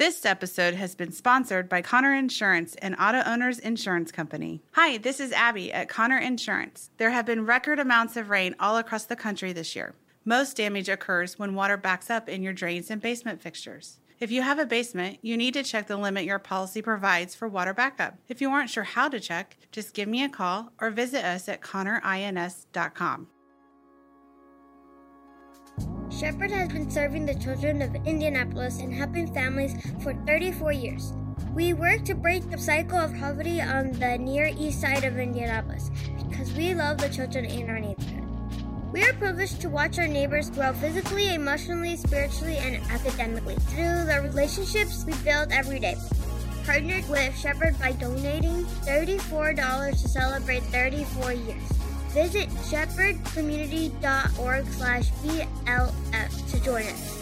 This episode has been sponsored by Connor Insurance and Auto Owners Insurance Company. Hi, this is Abby at Connor Insurance. There have been record amounts of rain all across the country this year. Most damage occurs when water backs up in your drains and basement fixtures. If you have a basement, you need to check the limit your policy provides for water backup. If you aren't sure how to check, just give me a call or visit us at connorins.com. Shepherd has been serving the children of Indianapolis and helping families for 34 years. We work to break the cycle of poverty on the near east side of Indianapolis because we love the children in our neighborhood. We are privileged to watch our neighbors grow physically, emotionally, spiritually, and academically through the relationships we build every day. Partnered with Shepherd by donating $34 to celebrate 34 years. Visit shepherdcommunity.org slash BLF to join us.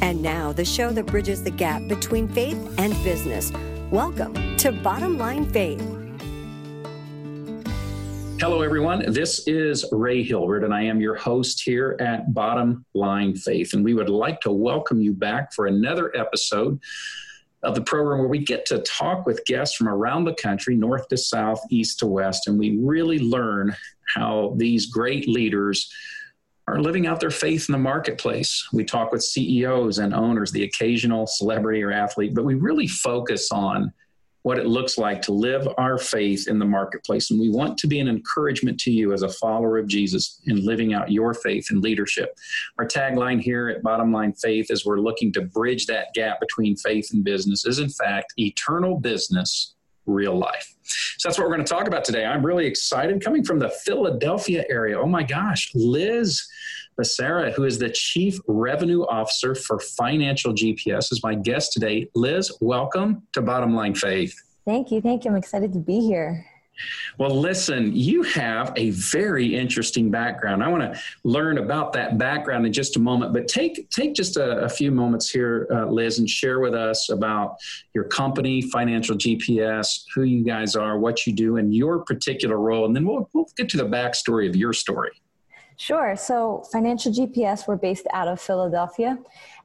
And now, the show that bridges the gap between faith and business. Welcome to Bottom Line Faith. Hello, everyone. This is Ray Hilbert, and I am your host here at Bottom Line Faith. And we would like to welcome you back for another episode of the program where we get to talk with guests from around the country, north to south, east to west, and we really learn how these great leaders are living out their faith in the marketplace. We talk with CEOs and owners, the occasional celebrity or athlete, but we really focus on what it looks like to live our faith in the marketplace. And we want to be an encouragement to you as a follower of Jesus in living out your faith and leadership. Our tagline here at Bottom Line Faith is we're looking to bridge that gap between faith and business is in fact eternal business real life. So that's what we're going to talk about today. I'm really excited coming from the Philadelphia area. Oh my gosh, Liz Becerra, who is the Chief Revenue Officer for Financial GPS, is my guest today. Liz, welcome to Bottom Line Faith. Thank you. Thank you. I'm excited to be here. Well, listen, you have a very interesting background. I want to learn about that background in just a moment, but take take just a, a few moments here, uh, Liz, and share with us about your company, Financial GPS, who you guys are, what you do, and your particular role, and then we'll we'll get to the backstory of your story. Sure. So, Financial GPS, we're based out of Philadelphia.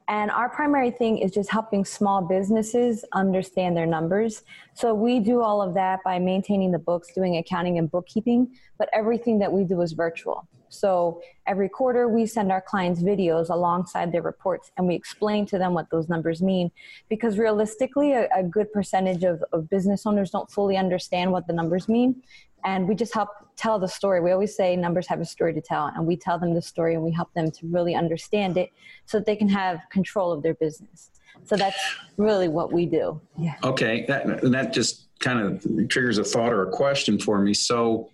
And our primary thing is just helping small businesses understand their numbers. So we do all of that by maintaining the books, doing accounting and bookkeeping, but everything that we do is virtual. So every quarter we send our clients videos alongside their reports and we explain to them what those numbers mean because realistically a, a good percentage of, of business owners don't fully understand what the numbers mean and we just help tell the story. We always say numbers have a story to tell, and we tell them the story and we help them to really understand it so that they can have control of their business. So that's really what we do. Yeah. Okay, that that just kind of triggers a thought or a question for me. So,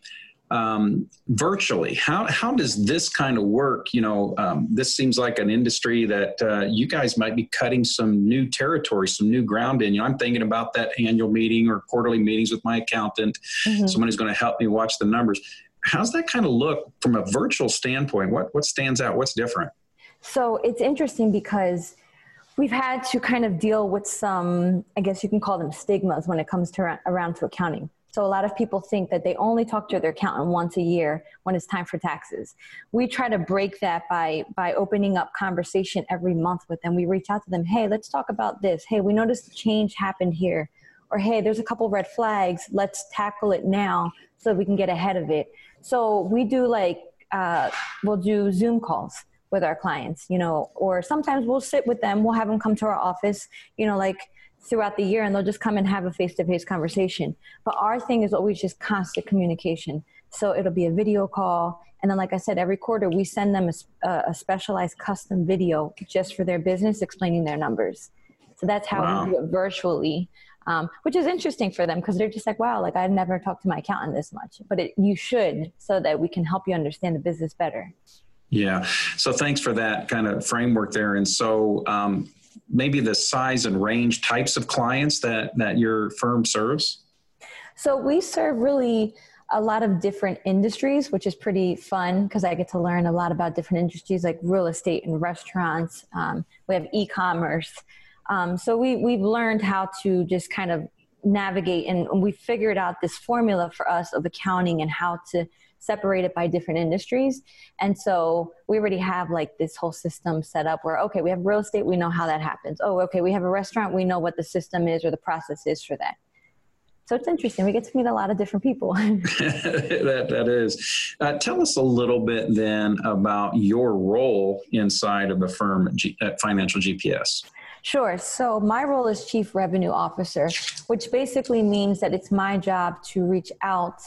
um, virtually. How how does this kind of work? You know, um, this seems like an industry that uh, you guys might be cutting some new territory, some new ground in. You know, I'm thinking about that annual meeting or quarterly meetings with my accountant, mm-hmm. someone who's going to help me watch the numbers. How's that kind of look from a virtual standpoint? What what stands out? What's different? So it's interesting because we've had to kind of deal with some, I guess you can call them stigmas when it comes to around to accounting. So a lot of people think that they only talk to their accountant once a year when it's time for taxes. We try to break that by by opening up conversation every month with them. We reach out to them, "Hey, let's talk about this. Hey, we noticed a change happened here." Or, "Hey, there's a couple red flags. Let's tackle it now so that we can get ahead of it." So we do like uh, we'll do Zoom calls with our clients, you know, or sometimes we'll sit with them. We'll have them come to our office, you know, like throughout the year and they'll just come and have a face-to-face conversation but our thing is always just constant communication so it'll be a video call and then like i said every quarter we send them a, a specialized custom video just for their business explaining their numbers so that's how wow. we do it virtually um, which is interesting for them because they're just like wow like i've never talked to my accountant this much but it, you should so that we can help you understand the business better yeah. So thanks for that kind of framework there. And so, um, maybe the size and range types of clients that that your firm serves? So we serve really a lot of different industries, which is pretty fun because I get to learn a lot about different industries like real estate and restaurants. Um, we have e-commerce. Um, so we we've learned how to just kind of navigate and we figured out this formula for us of accounting and how to separated by different industries. And so we already have like this whole system set up where, okay, we have real estate, we know how that happens. Oh, okay, we have a restaurant, we know what the system is or the process is for that. So it's interesting. We get to meet a lot of different people. that, that is. Uh, tell us a little bit then about your role inside of the firm G- at Financial GPS. Sure. So my role is Chief Revenue Officer, which basically means that it's my job to reach out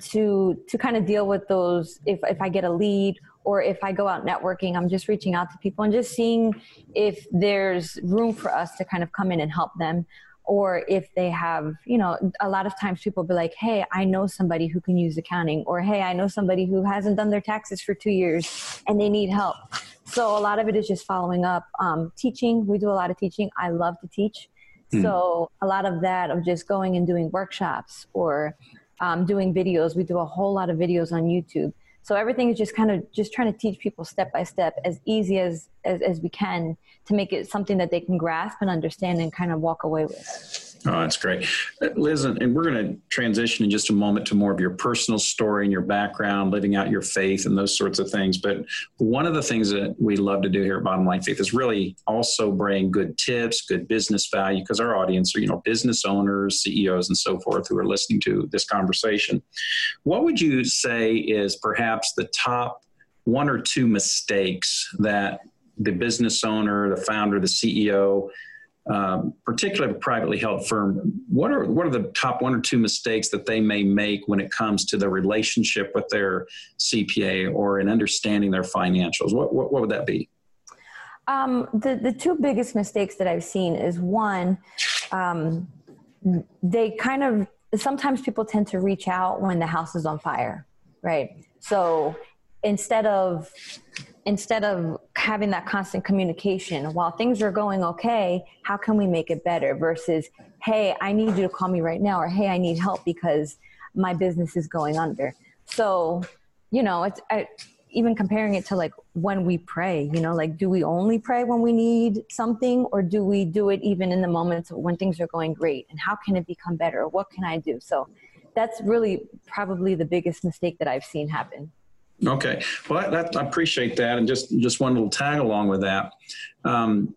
to to kind of deal with those if, if I get a lead or if I go out networking, I'm just reaching out to people and just seeing if there's room for us to kind of come in and help them. Or if they have you know a lot of times people be like hey i know somebody who can use accounting or hey i know somebody who hasn't done their taxes for two years and they need help. So a lot of it is just following up um, teaching. We do a lot of teaching. I love to teach. Mm. so a lot of that of just going and doing workshops or um, doing videos we do a whole lot of videos on youtube so everything is just kind of just trying to teach people step by step as easy as, as, as we can to make it something that they can grasp and understand and kind of walk away with. Oh, that's great. Uh, Liz, and we're going to transition in just a moment to more of your personal story and your background, living out your faith and those sorts of things. But one of the things that we love to do here at Bottom Line Faith is really also bring good tips, good business value, because our audience are, you know, business owners, CEOs, and so forth who are listening to this conversation. What would you say is perhaps the top one or two mistakes that the business owner, the founder, the CEO, um, particularly a privately held firm, what are what are the top one or two mistakes that they may make when it comes to the relationship with their CPA or in understanding their financials? What what, what would that be? Um, the the two biggest mistakes that I've seen is one, um, they kind of sometimes people tend to reach out when the house is on fire, right? So instead of instead of having that constant communication. While things are going okay how can we make it better versus hey i need you to call me right now or hey i need help because my business is going under. So you know it's I, even comparing it to like when we pray you know like do we only pray when we need something or do we do it even in the moments when things are going great? And how can it become better? What can i do? So that's really probably the biggest mistake that i've seen happen Okay, well, that, I appreciate that, and just just one little tag along with that. Um,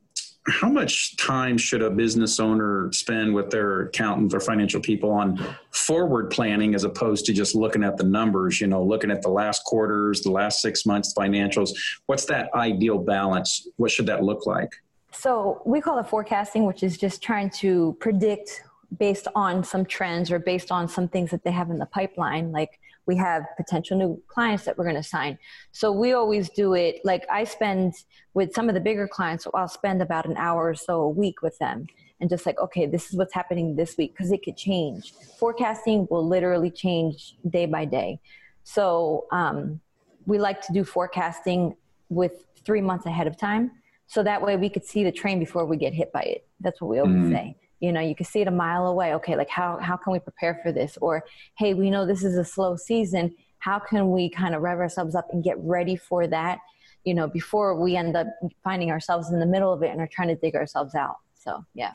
how much time should a business owner spend with their accountants or financial people on forward planning as opposed to just looking at the numbers you know looking at the last quarters the last six months financials? What's that ideal balance? What should that look like? So we call it forecasting which is just trying to predict based on some trends or based on some things that they have in the pipeline like we have potential new clients that we're going to sign. So we always do it like I spend with some of the bigger clients, I'll spend about an hour or so a week with them and just like, okay, this is what's happening this week because it could change. Forecasting will literally change day by day. So um, we like to do forecasting with three months ahead of time. So that way we could see the train before we get hit by it. That's what we always mm. say you know you can see it a mile away okay like how, how can we prepare for this or hey we know this is a slow season how can we kind of rev ourselves up and get ready for that you know before we end up finding ourselves in the middle of it and are trying to dig ourselves out so yeah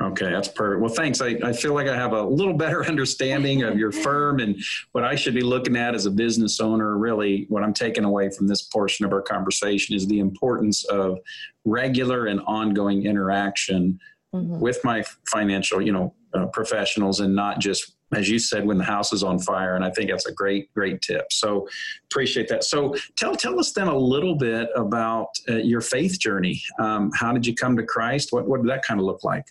Okay, that's perfect. Well, thanks. I, I feel like I have a little better understanding of your firm and what I should be looking at as a business owner. Really, what I'm taking away from this portion of our conversation is the importance of regular and ongoing interaction mm-hmm. with my financial, you know, uh, professionals and not just as you said when the house is on fire. And i think that's a great great tip. So appreciate that. So tell tell us then a little bit about uh, your faith journey. Um, how did you come to christ? What, what did that kind of look like?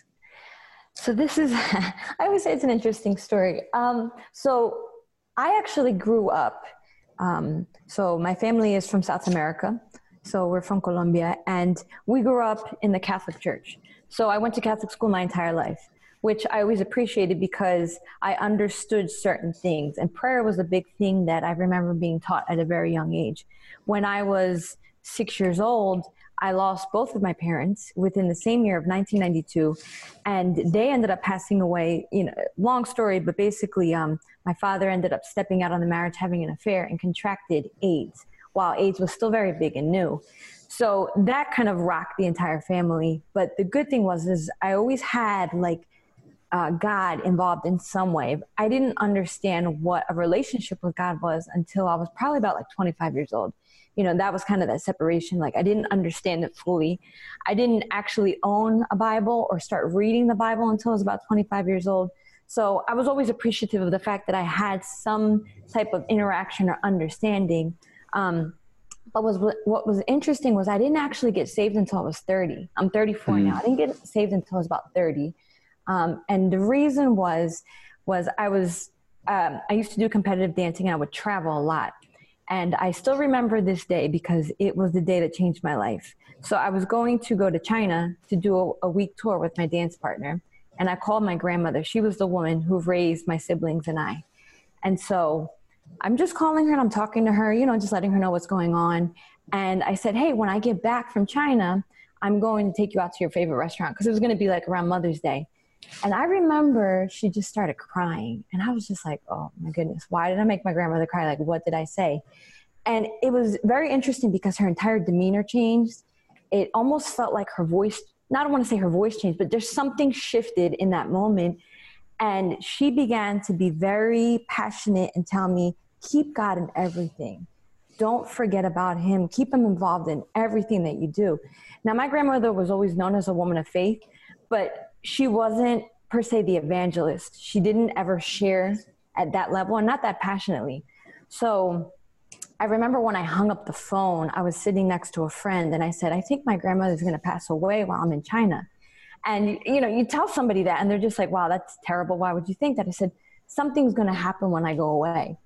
So this is i would say it's an interesting story. Um, so i actually grew up um, so my family is from south america. So we're from colombia and we grew up in the catholic church so I went to Catholic school my entire life, which I always appreciated because I understood certain things. And prayer was a big thing that I remember being taught at a very young age. When I was six years old, I lost both of my parents within the same year of 1992, and they ended up passing away. You know, long story, but basically, um, my father ended up stepping out on the marriage, having an affair, and contracted AIDS while AIDS was still very big and new. So that kind of rocked the entire family. But the good thing was is I always had like uh, God involved in some way. I didn't understand what a relationship with God was until I was probably about like 25 years old. You know, that was kind of that separation. Like, I didn't understand it fully. I didn't actually own a Bible or start reading the Bible until I was about 25 years old. So I was always appreciative of the fact that I had some type of interaction or understanding. Um, but was what was interesting was I didn't actually get saved until I was 30. I'm 34 mm. now. I didn't get saved until I was about 30. Um, and the reason was was I was um, I used to do competitive dancing and I would travel a lot. And I still remember this day because it was the day that changed my life. So I was going to go to China to do a, a week tour with my dance partner. And I called my grandmother. She was the woman who raised my siblings and I. And so I'm just calling her and I'm talking to her, you know, just letting her know what's going on. And I said, Hey, when I get back from China, I'm going to take you out to your favorite restaurant because it was going to be like around Mother's Day. And I remember she just started crying. And I was just like, oh my goodness, why did I make my grandmother cry? Like, what did I say? And it was very interesting because her entire demeanor changed. It almost felt like her voice, not I want to say her voice changed, but there's something shifted in that moment. And she began to be very passionate and tell me, keep God in everything. Don't forget about Him. Keep Him involved in everything that you do. Now, my grandmother was always known as a woman of faith, but she wasn't per se the evangelist. She didn't ever share at that level and not that passionately. So I remember when I hung up the phone, I was sitting next to a friend and I said, I think my grandmother's going to pass away while I'm in China. And, you know, you tell somebody that and they're just like, wow, that's terrible. Why would you think that? I said, something's going to happen when I go away.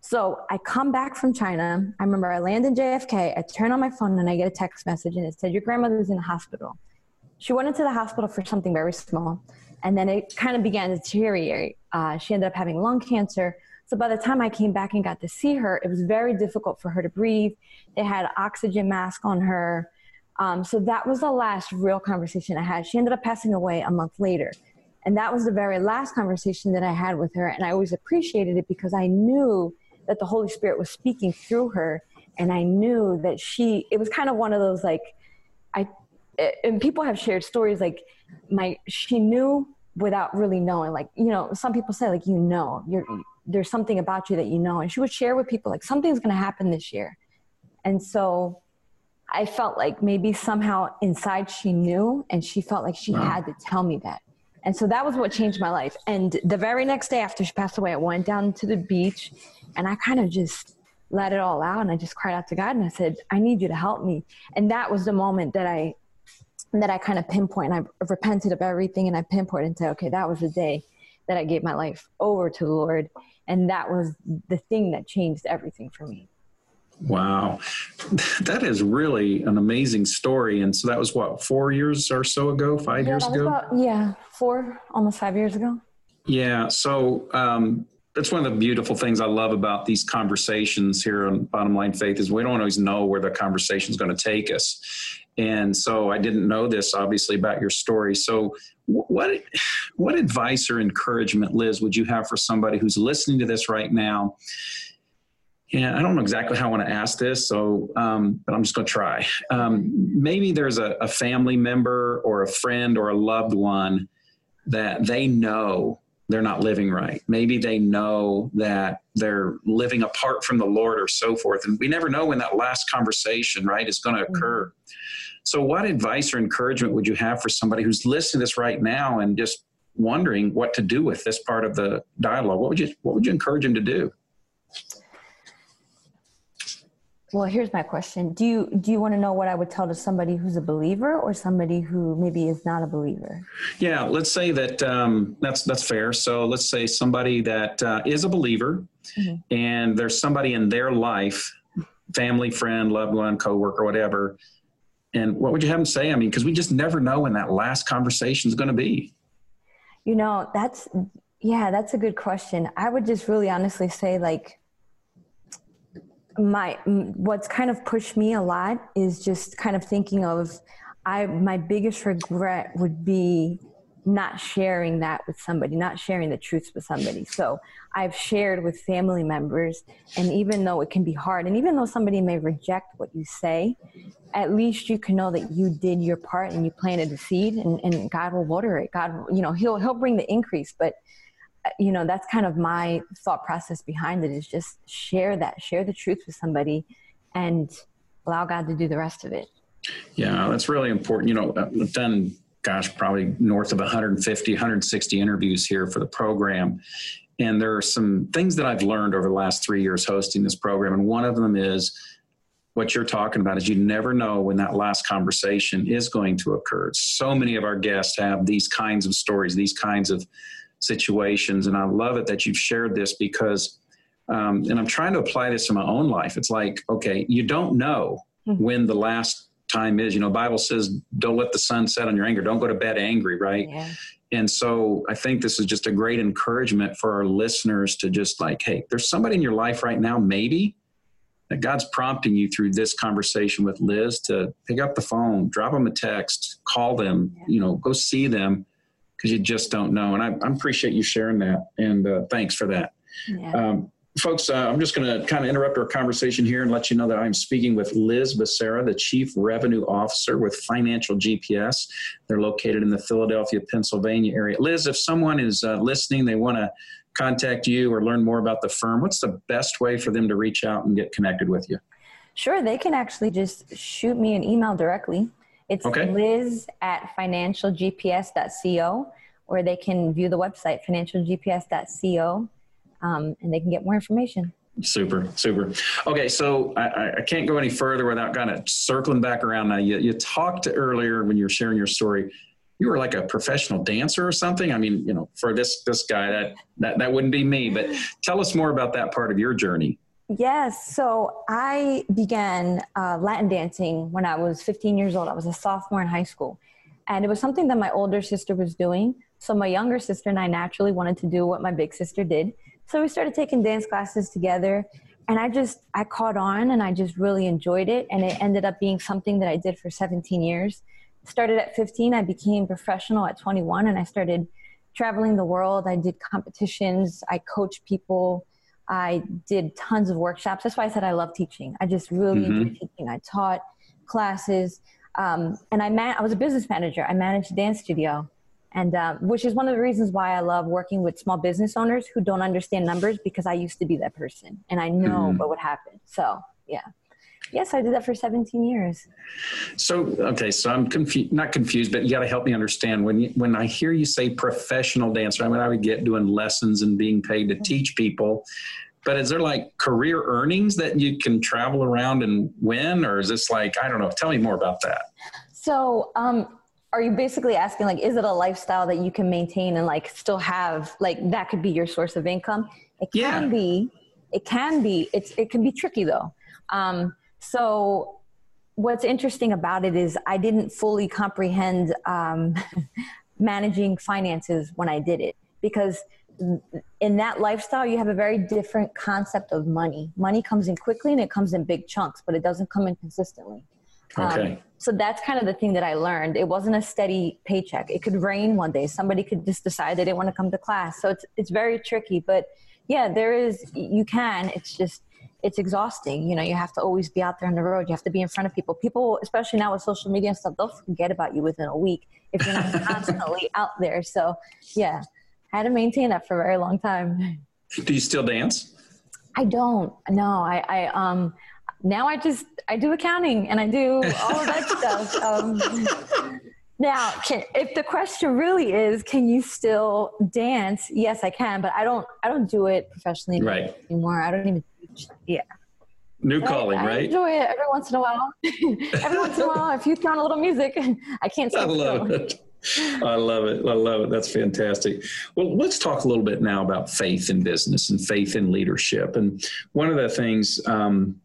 So I come back from China. I remember I land in JFK. I turn on my phone and I get a text message and it said, Your grandmother's in the hospital she went into the hospital for something very small and then it kind of began to deteriorate uh, she ended up having lung cancer so by the time i came back and got to see her it was very difficult for her to breathe they had oxygen mask on her um, so that was the last real conversation i had. She ended up passing away a month later. And that was the very last conversation that i had with her. And i always appreciated it because i knew that the holy spirit was speaking through her. And i knew that she it was kind of one of those like i and people have shared stories like my she knew without really knowing. Like you know some people say like you know you're there's something about you that you know. And she would share with people like something's going to happen this year. And so i felt like maybe somehow inside she knew and she felt like she wow. had to tell me that and so that was what changed my life and the very next day after she passed away i went down to the beach and i kind of just let it all out and i just cried out to god and i said i need you to help me and that was the moment that i that I kind of pinpoint. I repented of everything and I pinpointed and said, okay, that was the day that I gave my life over to the Lord. And that was the thing that changed everything for me. Wow. That is really an amazing story. And so that was what, four years or so ago, five yeah, years ago? About, yeah, four, almost five years ago. Yeah. So um, that's one of the beautiful things I love about these conversations here on Bottom Line Faith is we don't always know where the conversation is going to take us. And so I didn't know this obviously about your story. So what what advice or encouragement, Liz, would you have for somebody who's listening to this right now? Yeah, I don't know exactly how I want to ask this, so um, but I'm just going to try. Um, maybe there's a, a family member or a friend or a loved one that they know they're not living right. Maybe they know that they're living apart from the Lord or so forth. And we never know when that last conversation, right, is going to occur. Mm-hmm. So, what advice or encouragement would you have for somebody who's listening to this right now and just wondering what to do with this part of the dialogue? What would you What would you encourage them to do? Well, here's my question. Do you do you want to know what I would tell to somebody who's a believer or somebody who maybe is not a believer? Yeah, let's say that um, that's that's fair. So let's say somebody that uh, is a believer, mm-hmm. and there's somebody in their life, family, friend, loved one, coworker, whatever. And what would you have them say? I mean, because we just never know when that last conversation is going to be. You know, that's yeah, that's a good question. I would just really honestly say like my what's kind of pushed me a lot is just kind of thinking of I my biggest regret would be not sharing that with somebody, not sharing the truths with somebody. So I've shared with family members, and even though it can be hard, and even though somebody may reject what you say, at least you can know that you did your part and you planted the seed, and, and God will water it. God, you know, He'll He'll bring the increase, but you know that's kind of my thought process behind it is just share that share the truth with somebody and allow god to do the rest of it yeah that's really important you know uh, i've done gosh, probably north of 150, 160 interviews here for the program. And there are some things that I've learned over the last three years hosting this program. And one of them is what you're talking about is you never know when that last conversation is going to occur. So many of our guests have these kinds of stories, these kinds of situations. And I love it that you've shared this because, um, and I'm trying to apply this in my own life. It's like, okay, you don't know mm-hmm. when the last time is. You know, Bible says, "Don't let the sun set on your anger. Don't go to bed angry." Right. Yeah. And so I think this is just a great encouragement for our listeners to just like, hey, there's somebody in your life right now, maybe that God's prompting you through this conversation with Liz to pick up the phone, drop them a text, call them, yeah. you know, go see them because you just don't know. And I, I, appreciate you sharing that. And uh, thanks for that. Yeah. Um, folks, uh, I'm just going to kind of interrupt our conversation here and let you know that I'm speaking with Liz Becerra, the Chief Revenue Officer with Financial GPS. They're located in the Philadelphia, Pennsylvania area. Liz, if someone is uh, listening, they want to contact you or learn more about the firm, what's the best way for them to reach out and get connected with you? Sure, they can actually just shoot me an email directly. It's okay. liz at financialgps.co, or they can view the website, financialgps.co um, and they can get more information. Super, super. Okay, so I, I can't go any further without kind of circling back around. Now, you, you talked earlier when you were sharing your story. You were like a professional dancer or something. I mean, you know, for this this guy, that that that wouldn't be me. But tell us more about that part of your journey. Yes. So I began uh, Latin dancing when I was 15 years old. I was a sophomore in high school. And it was something that my older sister was doing. So my younger sister and I naturally wanted to do what my big sister did. So we started taking dance classes together and I just I caught on and I just really enjoyed it and it ended up being something that I did for 17 years. Started at 15, I became professional at 21 and I started traveling the world. I did competitions, I coached people, I did tons of workshops. That's why I said I love teaching. I just really mm-hmm. enjoy teaching. I taught classes um, and I man- I was a business manager. I managed a dance studio and uh, which is one of the reasons why I love working with small business owners who don't understand numbers because I used to be that person and I know mm-hmm. what would happen. So yeah. Yes, I did that for 17 years. So, okay, so I'm confused, not confused, but you got to help me understand when you, when I hear you say professional dancer, I mean, I would get doing lessons and being paid to teach people, but is there like career earnings that you can travel around and win, or is this like, I don't know, tell me more about that. So, um, are you basically asking like is it a lifestyle that you can maintain and like still have like that could be your source of income it can yeah. be it can be it's it can be tricky though um, so what's interesting about it is i didn't fully comprehend um, managing finances when i did it because in that lifestyle you have a very different concept of money money comes in quickly and it comes in big chunks but it doesn't come in consistently okay um, so that's kind of the thing that I learned. It wasn't a steady paycheck. It could rain one day. Somebody could just decide they didn't want to come to class. So it's it's very tricky. But yeah, there is you can. It's just it's exhausting. You know, you have to always be out there on the road. You have to be in front of people. People, especially now with social media and stuff, they'll forget about you within a week if you're not constantly out there. So yeah, I had to maintain that for a very long time. Do you still dance? I don't. No, I, I um now I just I do accounting and I do all of that stuff. Um, now, can, if the question really is, can you still dance? Yes, I can, but I don't. I don't do it professionally right. anymore. I don't even. Teach. Yeah. New calling, I, I right? enjoy it every once in a while. every once in a while, if you throw on a little music, I can't. I love still. it. I love it. I love it. That's fantastic. Well, let's talk a little bit now about faith in business and faith in leadership. And one of the things um,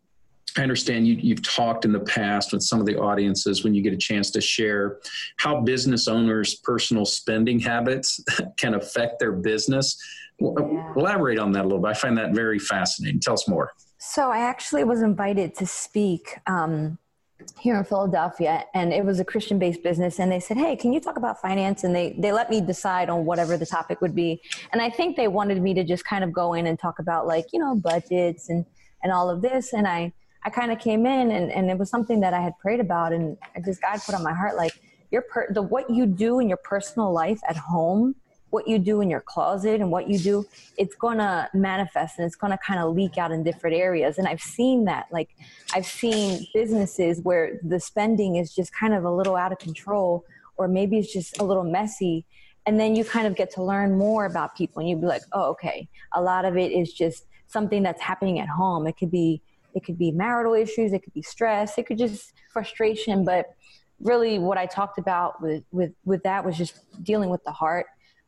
I understand you, you've talked in the past with some of the audiences when you get a chance to share how business owners' personal spending habits can affect their business. Yeah. Elaborate on that a little bit. I find that very fascinating. Tell us more. So, I actually was invited to speak um, here in Philadelphia, and it was a Christian based business. And they said, Hey, can you talk about finance? And they, they let me decide on whatever the topic would be. And I think they wanted me to just kind of go in and talk about, like, you know, budgets and, and all of this. And I, I kind of came in and, and it was something that I had prayed about. And just, God put on my heart, like, your per- the what you do in your personal life at home what you do in your closet and what you do it's to manifest and it's to kind of leak out in different areas and i've seen that like i've seen businesses where the spending is just kind of a little out of control or maybe it's just a little messy and then you kind of get to learn more about people and you'd be like oh okay a lot of it is just something that's happening at home it could be it could be marital issues it could be stress it could just frustration but really what i talked about with with with that was just dealing with the heart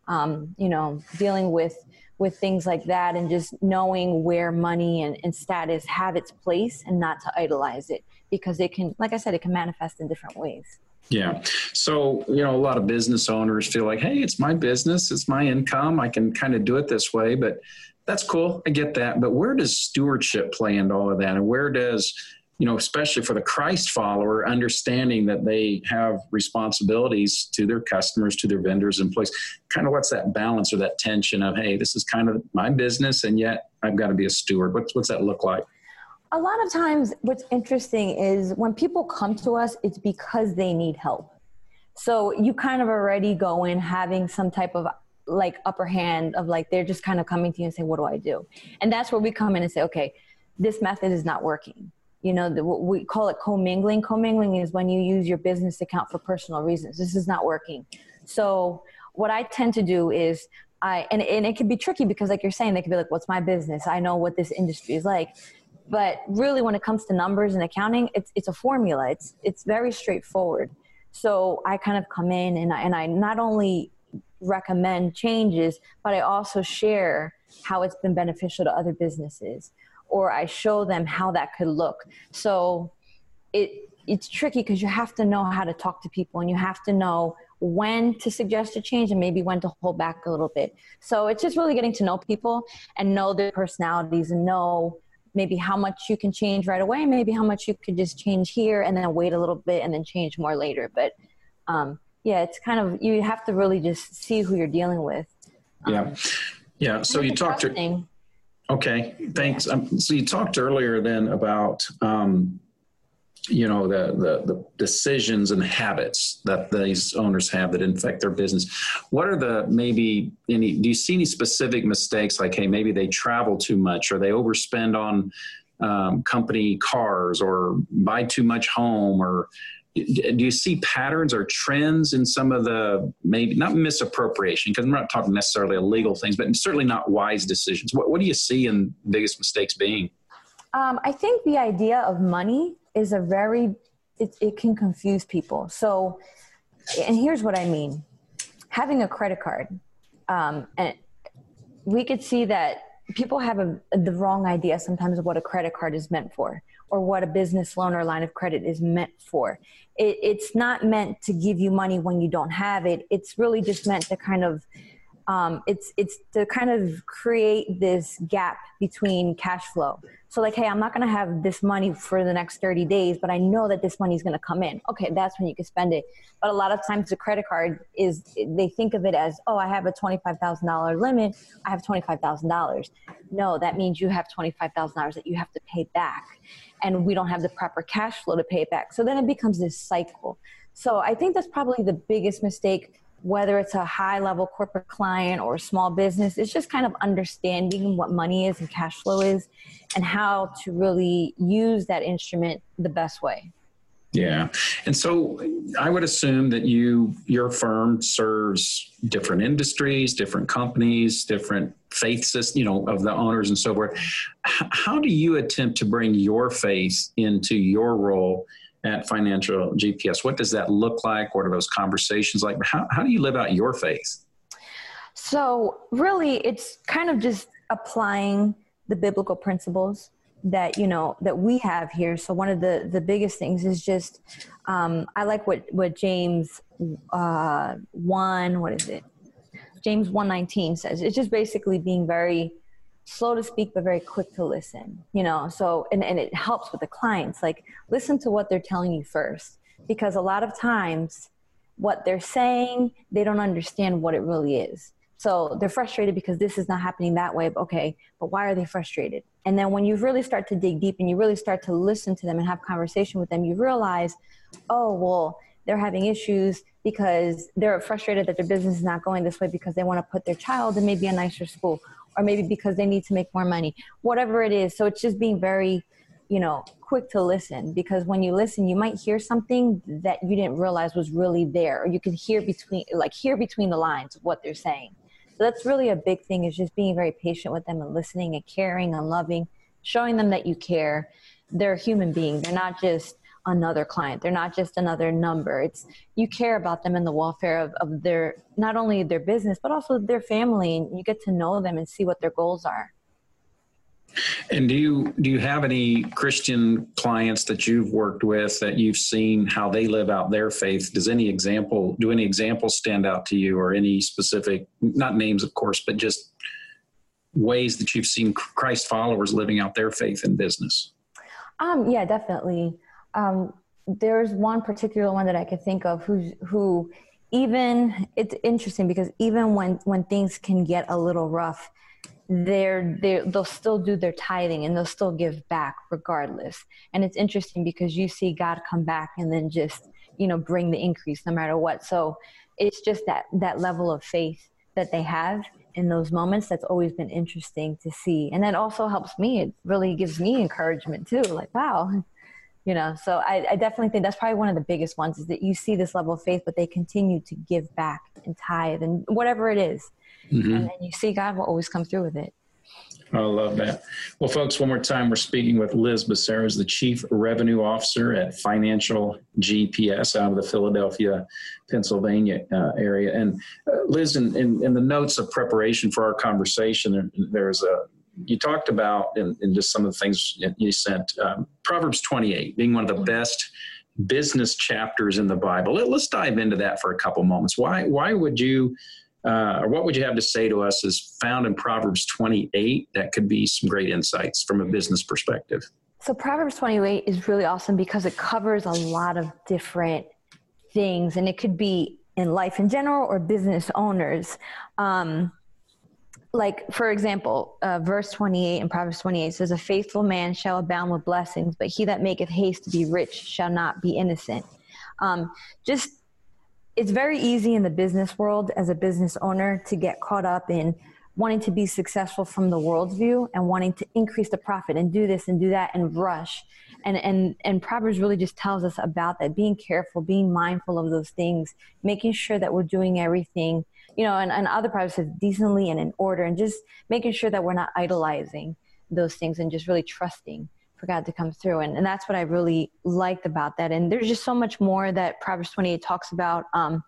um, you know, dealing with with things like that and just knowing where money and, and status have its place and not to idolize it because it can, like I said, it can manifest in different ways. Yeah. So, you know, a lot of business owners feel like, hey, it's my business, it's my income. I can kind of do it this way. But that's cool. I get that. But where does stewardship play into all of that? And where does you know, especially for the Christ follower, understanding that they have responsibilities to their customers, to their vendors, employees. Kind of what's that balance or that tension of, hey, this is kind of my business, and yet I've got to be a steward. What's what's that look like? A lot of times, what's interesting is when people come to us, it's because they need help. So you kind of already go in having some type of like upper hand of like they're just kind of coming to you and say, "What do I do?" And that's where we come in and say, "Okay, this method is not working." you know the, we call it commingling. Commingling is when you use your business account for personal reasons. This is not working. So what i tend to do is i and, and it can be tricky because like you're saying they can be like what's my business? I know what this industry is like. But really when it comes to numbers and accounting it's it's a formula. It's it's very straightforward. So i kind of come in and I, and I not only recommend changes but i also share how it's been beneficial to other businesses or I show them how that could look. So it it's tricky because you have to know how to talk to people and you have to know when to suggest a change and maybe when to hold back a little bit. So it's just really getting to know people and know their personalities and know maybe how much you can change right away, maybe how much you could just change here and then wait a little bit and then change more later. But um, yeah, it's kind of you have to really just see who you're dealing with. Um, yeah, yeah. So you talked to Okay, thanks. Um, so you talked earlier then about um, you know the, the, the decisions and habits that these owners have that infect their business. What are the maybe any? Do you see any specific mistakes like hey maybe they travel too much or they overspend on um, company cars or buy too much home or do you see patterns or trends in some of the maybe not misappropriation because i'm not talking necessarily illegal things but certainly not wise decisions. What, what do you see in biggest mistakes being? Um, i think the idea of money is a very it, it can confuse people. So and here's what i mean. Having a credit card um, and we could see that people have a, the wrong idea sometimes of what a credit card is meant for or what a business loan or line of credit is meant for. It, it's not meant to give you money when you don't have it. It's really just meant to kind of um, it's it's to kind of create this gap between cash flow. So like, hey, I'm not to have this money for the next 30 days, but I know that this money is to come in. Okay, that's when you can spend it. But a lot of times the credit card is they think of it as, oh, I have a $25,000 limit. I have $25,000. No, that means you have $25,000 that you have to pay back, and we don't have the proper cash flow to pay it back. So then it becomes this cycle. So I think that's probably the biggest mistake whether it's a high level corporate client or a small business, it's just kind of understanding what money is and cash flow is and how to really use that instrument the best way. Yeah. And so I would assume that you your firm serves different industries, different companies, different faith systems, you know, of the owners and so forth. How do you attempt to bring your faith into your role at Financial GPS? What does that look like? What are those conversations like? How, how do you live out your faith? So, really, it's kind of just applying the biblical principles that you know that we have here so one of the the biggest things is just um, i like what what james uh, 1 what is it james 119 says it's just basically being very slow to speak but very quick to listen you know? So and, and it helps with the clients like listen to what they're telling you first because a lot of times what they're saying they don't understand what it really is. So they're frustrated because this is not happening that way okay but why are they frustrated? And then when you really start to dig deep and you really start to listen to them and have conversation with them you realize oh well they're having issues because they're frustrated that their business is not going this way because they want to put their child in maybe a nicer school or maybe because they need to make more money, whatever it is. So it's just being very, you know, quick to listen because when you listen, you might hear something that you didn't realize was really there, or you can hear between, like, hear between the lines of what they're saying. So that's really a big thing is just being very patient with them and listening and caring and loving, showing them that you care. They're a human being. They're not just another client. They're not just another number. It's you care about them and the welfare of, of their not only their business but also their family and you get to know them and see what their goals are. And do you do you have any Christian clients that you've worked with that you've seen how they live out their faith? Does any example do any examples stand out to you or any specific not names of course, but just ways that you've seen Christ followers living out their faith in business? Um, yeah, definitely. Um, there's one particular one that I could think of who's who even it's interesting because even when when things can get a little rough they're, they they'll still do their tithing and they'll still give back regardless. And it's interesting because you see god come back and then just you know bring the increase no matter what. So it's just that that level of faith that they have in those moments that's always been interesting to see. And that also helps me. It really gives me encouragement too. Like wow you know so I, I, definitely think that's probably one of the biggest ones is that you see this level of faith but they continue to give back and tithe and whatever it is. Mm-hmm. and then you see god will always come through with it I love that. Well, folks, one more time, we're speaking with Liz Becerra, the Chief Revenue Officer at Financial GPS out of the Philadelphia, Pennsylvania uh, area. And uh, Liz, in, in, in, the notes of preparation for our conversation, there, there's a you talked about in, in, just some of the things you sent um, proverbs 28 being one of the best business chapters in the bible. Let, us dive into that for a couple moments. Why why would you uh, or what would you have to say to us is found in proverbs 28 that could be some great insights from a business perspective? So proverbs 28 is really awesome because it covers a lot of different things and it could be in life in general or business owners. Um, like for example uh, verse 28 in proverbs 28 says a faithful man shall abound with blessings but he that maketh haste to be rich shall not be innocent. Um, just it's very easy in the business world as a business owner to get caught up in wanting to be successful from the world's view and wanting to increase the profit and do this and do that and rush. And and and proverbs really just tells us about that being careful being mindful of those things making sure that we're doing everything you know, and, and other projects says decently and in order and just making sure that we're not idolizing those things and just really trusting for God to come through. And, and that's what I really liked about that. And there's just so much more that Proverbs 28 talks about. Um,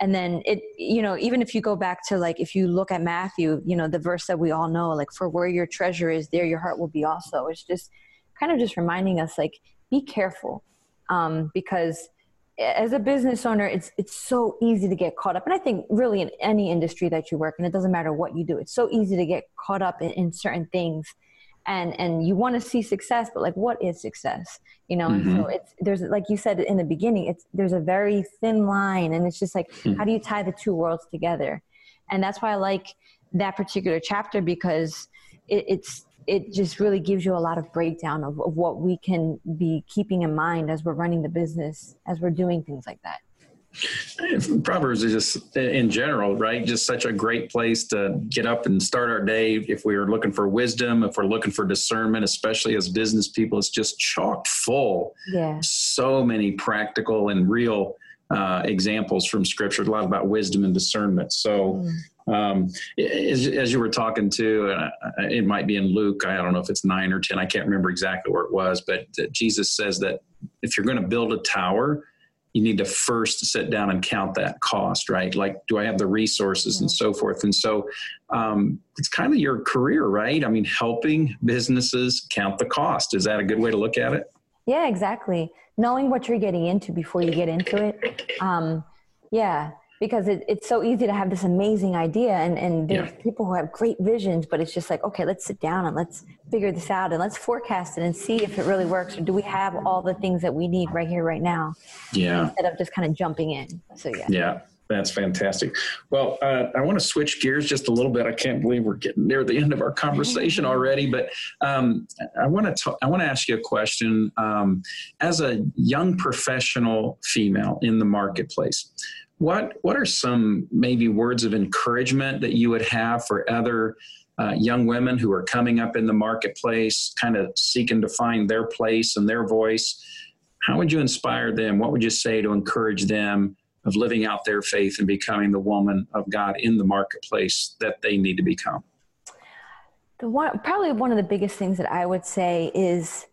and then it, you know, even if you go back to like, if you look at Matthew, you know, the verse that we all know, like, for where your treasure is, there your heart will be also. It's just kind of just reminding us, like, be careful um, because as a business owner, it's it's so easy to get caught up, and I think really in any industry that you work in, it doesn't matter what you do. It's so easy to get caught up in, in certain things, and and you want to see success, but like, what is success? You know, mm-hmm. so it's there's like you said in the beginning, it's there's a very thin line, and it's just like mm-hmm. how do you tie the two worlds together? And that's why I like that particular chapter because it, it's it just really gives you a lot of breakdown of, of what we can be keeping in mind as we're running the business, as we're doing things like that. Proverbs is just in general, right? Just such a great place to get up and start our day. If we are looking for wisdom, if we're looking for discernment, especially as business people, it's just chock full. Yeah. So many practical and real uh, examples from scripture, a lot about wisdom and discernment. So, mm. Um, as, as, you were talking to, uh, it might be in Luke. I don't know if it's nine or ten. I can't remember exactly where it was, but Jesus says that if you're going to build a tower, you need to first sit down and count that cost, right? Like, do I have the resources mm-hmm. and so forth? And so, um, it's kind of your career, right? I mean, helping businesses count the cost. Is that a good way to look at it? Yeah, exactly. Knowing what you're getting into before you get into it. Um, yeah because it, it's so easy to have this amazing idea and, and there's Yeah. people who have great visions but it's just like okay let's sit down and let's figure this out and let's forecast it and see if it really works or do we have all the things that we need right here right now Yeah. instead of just kind of jumping in so yeah Yeah, that's fantastic. Well, uh, I want to switch gears just a little bit. I can't believe we're getting near the end of our conversation already, but um, I want to I want to ask you a question. Um, as a young professional female in the marketplace, what what are some maybe words of encouragement that you would have for other uh, young women who are coming up in the marketplace, kind of seeking to find their place and their voice? How would you inspire them? What would you say to encourage them? of living out their faith and becoming the woman of God in the marketplace that they need to become? The one, probably one of the biggest things that I would say is,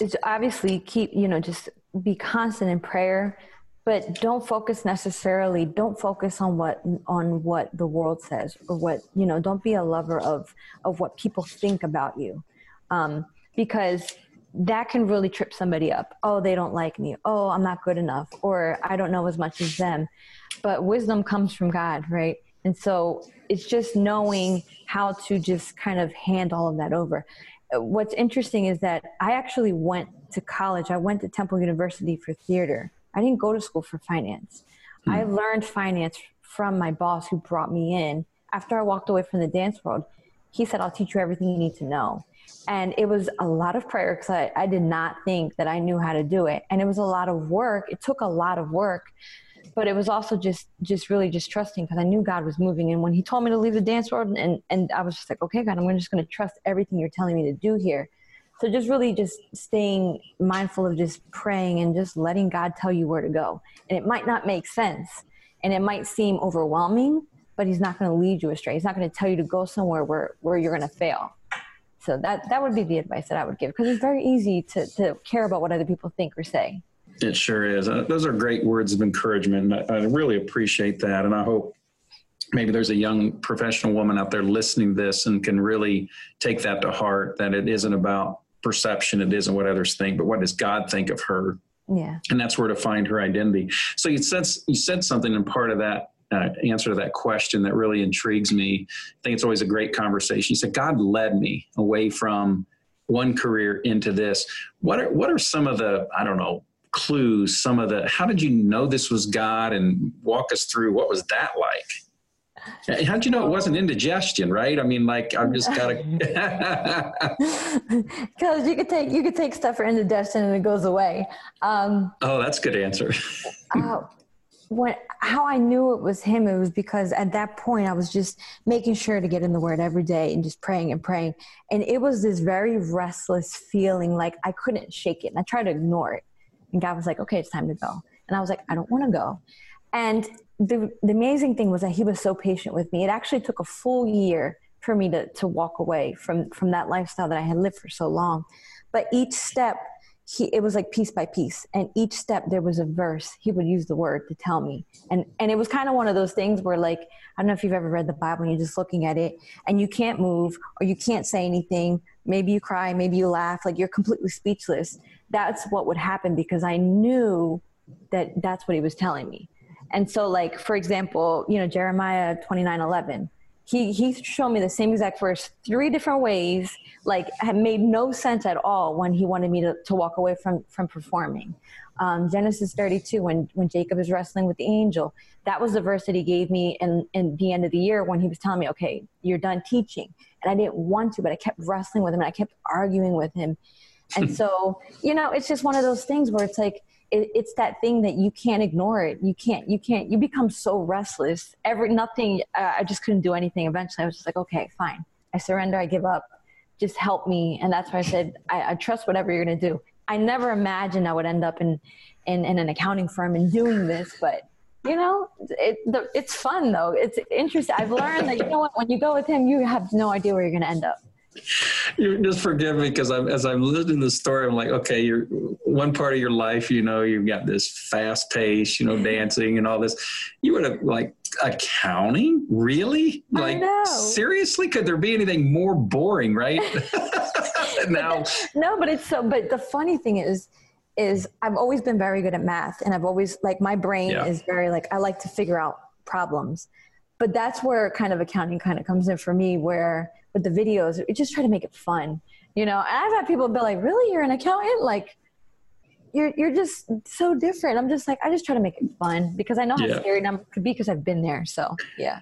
is obviously keep, you know, just be constant in prayer, but don't focus necessarily, don't focus on what, on what the world says or what, you know, don't be a lover of, of what people think about you. Um, because that can really trip somebody up. Oh, they don't like me. Oh, I'm not good enough. Or I don't know as much as them. But wisdom comes from God, right? And so it's just knowing how to just kind of hand all of that over. What's interesting is that I actually went to college. I went to Temple University for theater. I didn't go to school for finance. I hmm. learned finance from my boss who brought me in. After I walked away from the dance world, he said, I'll teach you everything you need to know. And it was a lot of prayer because I, I did not think that I knew how to do it. And it was a lot of work. It took a lot of work, but it was also just, just really just trusting because I knew God was moving. And when he told me to leave the dance world and, and I was just like, okay, God, I'm just going to trust everything you're telling me to do here. So just really just staying mindful of just praying and just letting God tell you where to go. And it might not make sense and it might seem overwhelming, but he's not going to lead you astray. He's not going to tell you to go somewhere where, where you're going to fail. So that, that would be the advice that I would give because it's very easy to, to care about what other people think or say. It sure is. Uh, those are great words of encouragement. I, I really appreciate that. And I hope maybe there's a young professional woman out there listening to this and can really take that to heart that it isn't about perception, it isn't what others think, but what does God think of her? Yeah. And that's where to find her identity. So you said, you said something in part of that uh, answer to that question that really intrigues me. I think it's always a great conversation. You said, God led me away from one career into this. What are, what are some of the, I don't know, clues, some of the, how did you know this was God and walk us through what was that like? How'd you know it wasn't indigestion, right? I mean, like I've just got to. Because you could take you could take stuff for indigestion and it goes away. Um, oh, that's a good answer. uh, when how I knew it was him, it was because at that point I was just making sure to get in the word every day and just praying and praying, and it was this very restless feeling, like I couldn't shake it, and I tried to ignore it, and God was like, "Okay, it's time to go," and I was like, "I don't want to go," and the the amazing thing was that He was so patient with me. It actually took a full year for me to to walk away from from that lifestyle that I had lived for so long, but each step he it was like piece by piece. And each step there was a verse. He would use the word to tell me. And and it was kind of one of those things where like i don't know if you've ever read the bible and you're just looking at it and you can't move or you can't say anything. Maybe you cry maybe you laugh like you're completely speechless. That's what would happen because i knew that that's what he was telling me and so like for example you know jeremiah 29 11 he he showed me the same exact verse three different ways like had made no sense at all when he wanted me to, to walk away from from performing. Um, genesis 32 when when jacob is wrestling with the angel that was the verse that he gave me in in the end of the year when he was telling me okay you're done teaching. And i didn't want to but i kept wrestling with him and i kept arguing with him. And so you know it's just one of those things where it's like it, it's that thing that you can't ignore it. You can't you can't you become so restless. Every nothing uh, i just couldn't do anything. Eventually i was just like okay fine. I surrender i give up. Just help me. And that's why i said i, I trust whatever you're going to do. I never imagined i would end up in, in in an accounting firm and doing this but you know it, the, it's fun though. It's interesting. I've learned that you know what when you go with him you have no idea where you're going to end up you just forgive me because I'm as I'm listening the story, I'm like, okay, you're one part of your life, you know, you've got this fast pace, you know, mm-hmm. dancing and all this. You would have like accounting, really? Like seriously? Could there be anything more boring, right? now no but it's so but the funny thing is is I've always been very good at math and I've always like my brain Yeah. is very like I like to figure out problems. But that's where kind of accounting kind of comes in for me where with the videos, it just try to make it fun. You know, and I've had people be like, Really, you're an accountant? Like you're you're just so different. I'm just like, I just try to make it fun because I know how Yeah. scary number could be because I've been there. So yeah.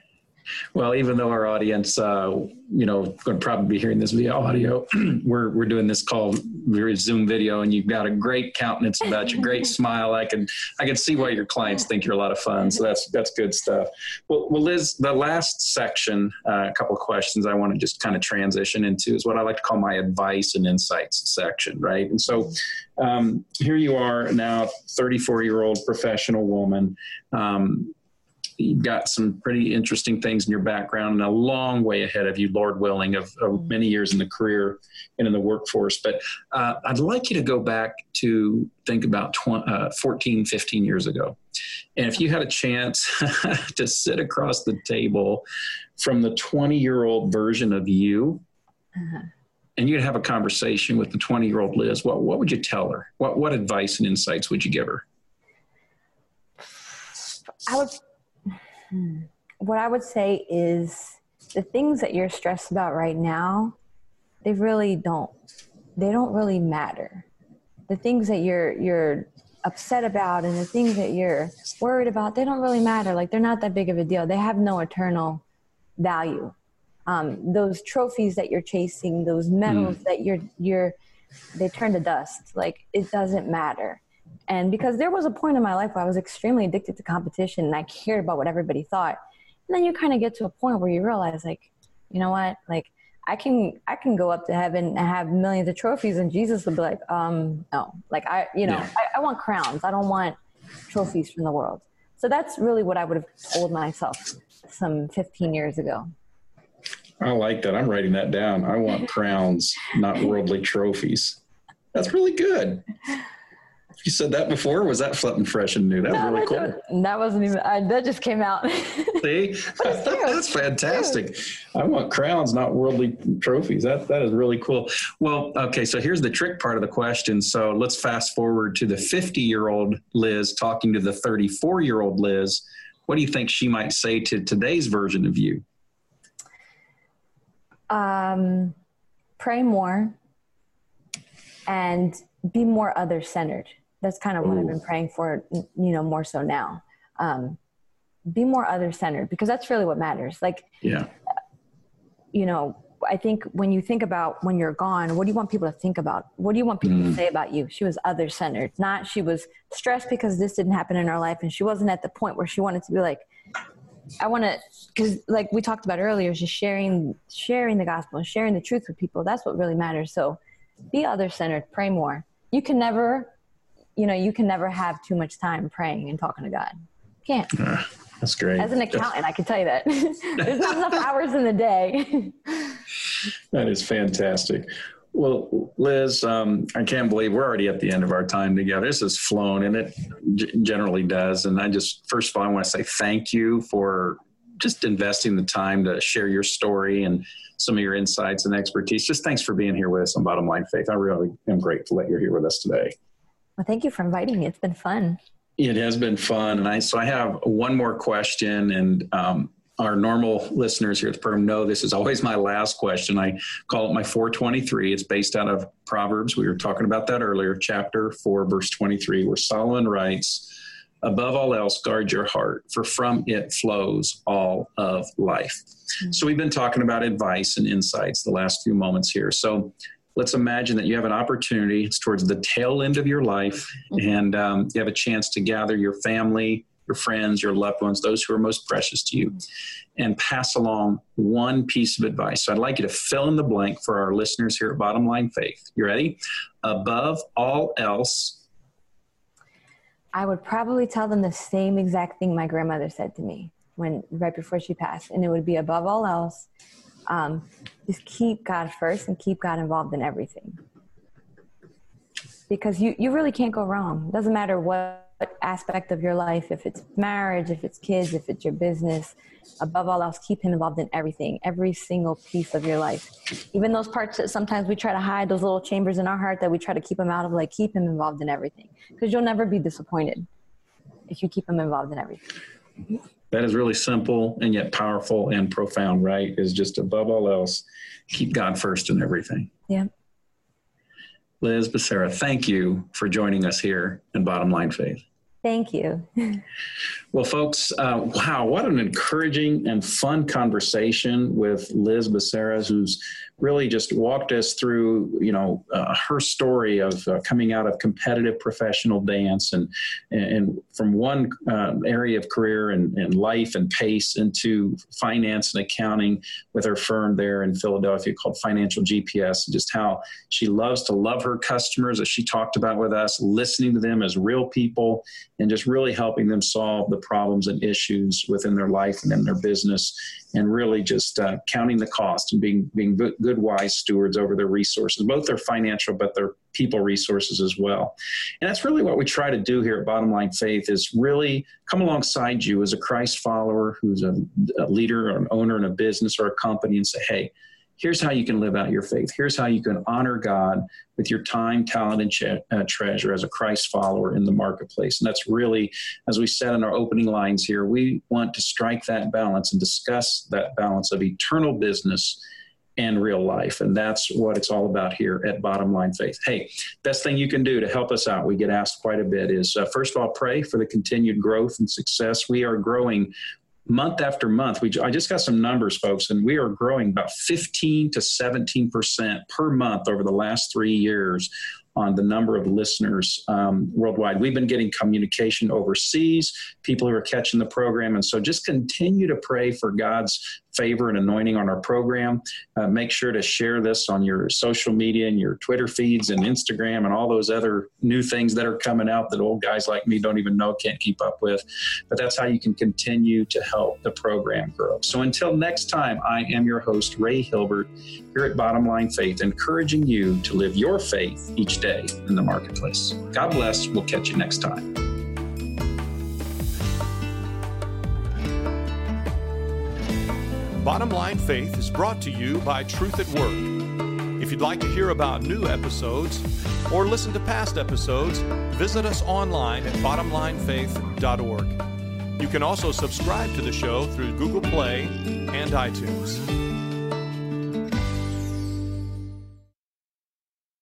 Well, even though our audience, uh, you know, going to probably be hearing this via audio, we're we're doing this call via Zoom video, and you've got a great countenance about you, great smile. I can I can see why your clients think you're a lot of fun. So that's that's good stuff. Well, well Liz, the last section, uh, a couple of questions I want to just kind of transition into is what I like to call my advice and insights section, right? And so um, here you are now, 34 year old professional woman. Um, you've got some pretty interesting things in your background and a long way ahead of you, Lord willing, of, of many years in the career and in the workforce. But uh, I'd like you to go back to think about tw- uh, 14, 15 years ago. And if you had a chance to sit across the table from the 20 year old version of you, and you'd have a conversation with the 20 year old Liz, what, what would you tell her? What, what advice and insights would you give her? I would, hmm. what I would say is the things that you're stressed about right now, they really don't, they don't really matter. The things that you're, you're upset about and the things that you're worried about, they don't really matter. Like they're not that big of a deal. They have no eternal value. Um, those trophies that you're chasing, those medals that you're, you're, they turn to dust. Like it doesn't matter. And because there was a point in my life where I was extremely addicted to competition and I cared about what everybody thought. And then you kind of get to a point where you realize like, you know what? Like I can I can go up to heaven and have millions of trophies and Jesus would be like, um, no. Like I you know, Yeah. I, I want crowns. I don't want trophies from the world. So that's really what I would have told myself some 15 years ago. I like that. I'm writing that down. I want crowns, not worldly trophies. That's really good. You said that before. Was that something fresh and new? That was really cool. that wasn't even, I, that just came out. See, that's fantastic. I want crowns, not worldly trophies. That that is really cool. Well, okay, so here's the trick part of the question. So let's fast forward to the 50 year old Liz talking to the 34 year old Liz. What do you think she might say to today's version of you? um, pray more and be more other centered. That's kind of what I've been praying for, you know, more so now. Um, be more other centered because that's really what matters. Like, Yeah. you know, I think when you think about when you're gone, what do you want people to think about? What do you want people to say about you? She was other centered, not she was stressed because this didn't happen in her life and she wasn't at the point where she wanted to be like, I want to, because like we talked about earlier, just sharing, sharing the gospel and sharing the truth with people. That's what really matters. So be other centered, pray more. You can never, you know, you can never have too much time praying and talking to God. Can't. That's great. As an accountant, I can tell you that there's not enough hours in the day. That is fantastic. Well, Liz, um, I can't believe we're already at the end of our time together. This has flown, and it g- generally does. And I just, first of all, I want to say thank you for just investing the time to share your story and some of your insights and expertise. Just thanks for being here with us on Bottom Line Faith. I really am grateful that you're here with us today. Well, thank you for inviting me. It's been fun. It has been fun, and I so I have one more question, and um, our normal listeners here at the program know this is always my last question. I call it my 423. It's based out of Proverbs. We were talking about that earlier, chapter four, verse 23, where Solomon writes, "Above all else, guard your heart, for from it flows all of life." So we've been talking about advice and insights the last few moments here. So let's imagine that you have an opportunity. It's towards the tail end of your life, and um, you have a chance to gather your family, your friends, your loved ones, those who are most precious to you, and pass along one piece of advice. So I'd like you to fill in the blank for our listeners here at Bottom Line Faith. You ready? Above all else, I would probably tell them the same exact thing my grandmother said to me when right before she passed, and it would be above all else, um, just keep God first and keep God involved in everything. Because you, you really can't go wrong. It doesn't matter what aspect of your life, if it's marriage, if it's kids, if it's your business, above all else, keep him involved in everything, every single piece of your life. Even those parts that sometimes we try to hide, those little chambers in our heart that we try to keep him out of, like keep him involved in everything. Because you'll never be disappointed if you keep him involved in everything. That is really simple and yet powerful and profound, right? Is just above all else, keep God first in everything. Yeah. Liz Becerra, thank you for joining us here in Bottom Line Faith. Thank you. well, folks, uh, wow, what an encouraging and fun conversation with Liz Becerra, who's really just walked us through, you know, uh, her story of uh, coming out of competitive professional dance and and from one uh, area of career and, and life and pace into finance and accounting with her firm there in Philadelphia called Financial GPS, and just how she loves to love her customers, as she talked about with us, listening to them as real people and just really helping them solve the problems and issues within their life and in their business and really just uh, counting the cost and being being good, wise stewards over their resources, both their financial but their people resources as well. And that's really what we try to do here at Bottom Line Faith is really come alongside you as a Christ follower who's a, a leader or an owner in a business or a company and say, hey, here's how you can live out your faith. Here's how you can honor God with your time, talent, and uh, treasure as a Christ follower in the marketplace. And that's really, as we said in our opening lines here, we want to strike that balance and discuss that balance of eternal business and real life. And that's what it's all about here at Bottom Line Faith. Hey, best thing you can do to help us out, we get asked quite a bit, is uh, first of all, pray for the continued growth and success. We are growing month after month. We, I just got some numbers, folks, and we are growing about 15 to 17 percent per month over the last three years on the number of listeners um, worldwide. We've been getting communication overseas, people who are catching the program. And so just continue to pray for God's favor and anointing on our program. Uh, make sure to share this on your social media and your Twitter feeds and Instagram and all those other new things that are coming out that old guys like me don't even know, can't keep up with. But that's how you can continue to help the program grow. So until next time, I am your host, Ray Hilbert, here at Bottom Line Faith, encouraging you to live your faith each day in the marketplace. God bless. We'll catch you next time. Bottom Line Faith is brought to you by Truth at Work. If you'd like to hear about new episodes or listen to past episodes, visit us online at bottomlinefaith.org. You can also subscribe to the show through Google Play and iTunes.